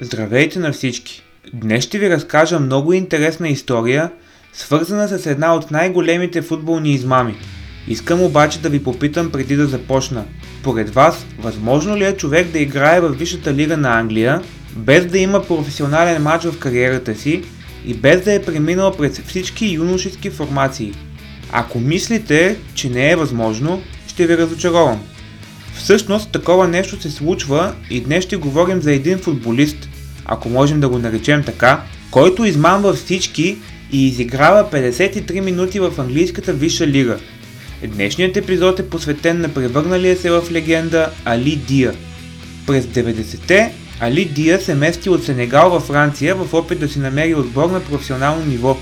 Здравейте на всички! Днес ще ви разкажа много интересна история, свързана с една от най-големите футболни измами. Искам обаче да ви попитам преди да започна. Поред вас, възможно ли е човек да играе в Висшата лига на Англия, без да има професионален матч в кариерата си и без да е преминал през всички юношески формации? Ако мислите, че не е възможно, ще ви разочаровам. Всъщност такова нещо се случва и днес ще говорим за един футболист, ако можем да го наречем така, който измамва всички и изиграва 53 минути в английската висша лига. Днешният епизод е посветен на превърналия се в легенда Али Дия. През 90-те Али Дия се мести от Сенегал във Франция в опит да си намери отбор на професионално ниво.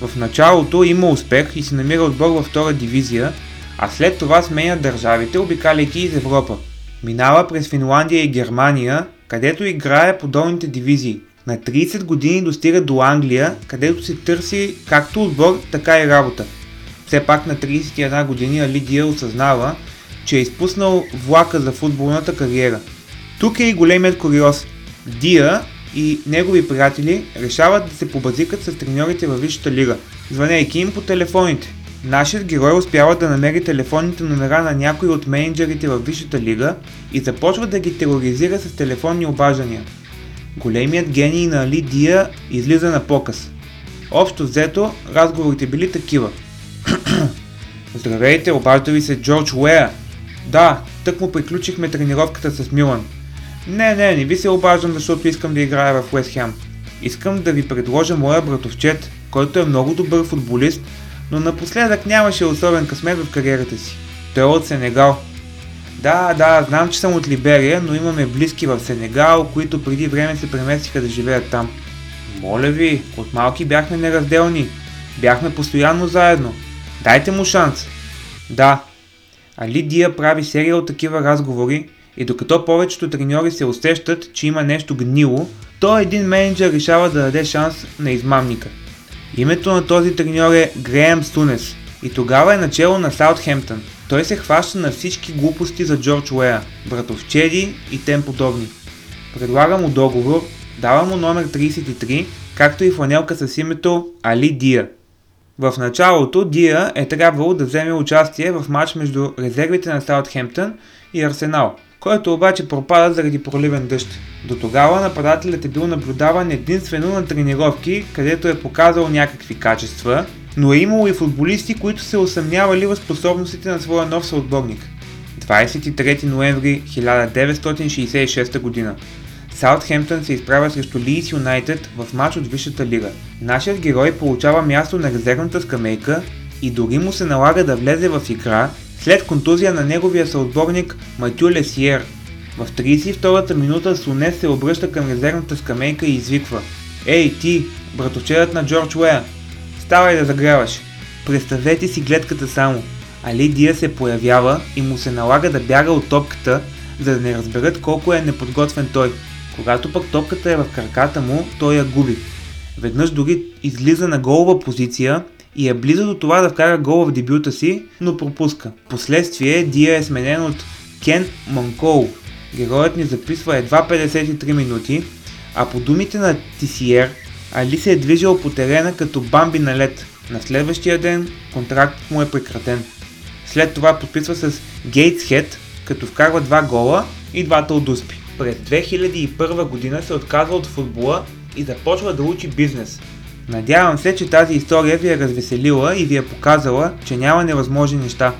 В началото има успех и се намира отбор във втора дивизия, а след това сменя държавите, обикаляйки из Европа. Минава през Финландия и Германия, където играе по долните дивизии. На 30 години достига до Англия, където се търси както отбор, така и работа. Все пак на 31 години Алидия осъзнава, че е изпуснал влака за футболната кариера. Тук е и големият куриоз. Дия и негови приятели решават да се побазикат с треньорите във Висшата лига, звънейки им по телефоните. Нашият герой успява да намери телефонните номера на някои от менеджерите във Висшата лига и започва да ги тероризира с телефонни обаждания. Големият гений на Али Дия излиза на показ. Общо взето, разговорите били такива. Здравейте, обажда ви се Джордж Уея. Да, тък му приключихме тренировката с Милан. Не, не, не ви се обаждам, защото искам да играя в Уест Хем. Искам да ви предложа моя братовчет, който е много добър футболист, но напоследък нямаше особен късмет в кариерата си. Той е от Сенегал. Да, да, знам, че съм от Либерия, но имаме близки в Сенегал, които преди време се преместиха да живеят там. Моля ви, от малки бяхме неразделни. Бяхме постоянно заедно. Дайте му шанс. Да. Али Дия прави серия от такива разговори и докато повечето треньори се усещат, че има нещо гнило, то един менеджер решава да даде шанс на измамника. Името на този треньор е Греем Сунес и тогава е начало на Саутхемптън. Той се хваща на всички глупости за Джордж Уея, братовчеди и тем подобни. Предлага му договор, дава му номер 33, както и фланелка с името Али Дия. В началото Дия е трябвало да вземе участие в матч между резервите на Саутхемптън и Арсенал, който обаче пропада заради проливен дъжд. До тогава нападателят е бил наблюдаван единствено на тренировки, където е показал някакви качества, но е имало и футболисти, които се усъмнявали в способностите на своя нов съотборник. 23 ноември 1966 година. Саутхемптън се изправя срещу Лийс Юнайтед в матч от Висшата лига. Нашият герой получава място на резервната скамейка и дори му се налага да влезе в игра след контузия на неговия съотборник Матю Лесиер. В 32-та минута Сунес се обръща към резервната скамейка и извиква Ей ти, братовчерът на Джордж Уея, ставай да загряваш. Представете си гледката само. Али Дия се появява и му се налага да бяга от топката, за да не разберат колко е неподготвен той. Когато пък топката е в краката му, той я губи. Веднъж дори излиза на голова позиция и е близо до това да вкара гол в дебюта си, но пропуска. Последствие Дия е сменен от Кен Манкоу. Героят ни записва едва 53 минути, а по думите на Тисиер, Али се е движил по терена като бамби на лед. На следващия ден контрактът му е прекратен. След това подписва с Гейтсхед, като вкарва два гола и двата от успи. През 2001 година се отказва от футбола и започва да учи бизнес. Надявам се, че тази история ви е развеселила и ви е показала, че няма невъзможни неща.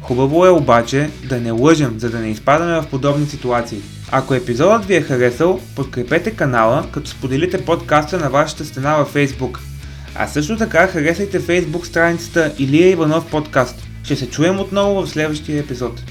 Хубаво е обаче да не лъжем, за да не изпадаме в подобни ситуации. Ако епизодът ви е харесал, подкрепете канала, като споделите подкаста на вашата стена във Facebook. А също така харесайте Facebook страницата Илия Иванов подкаст. Ще се чуем отново в следващия епизод.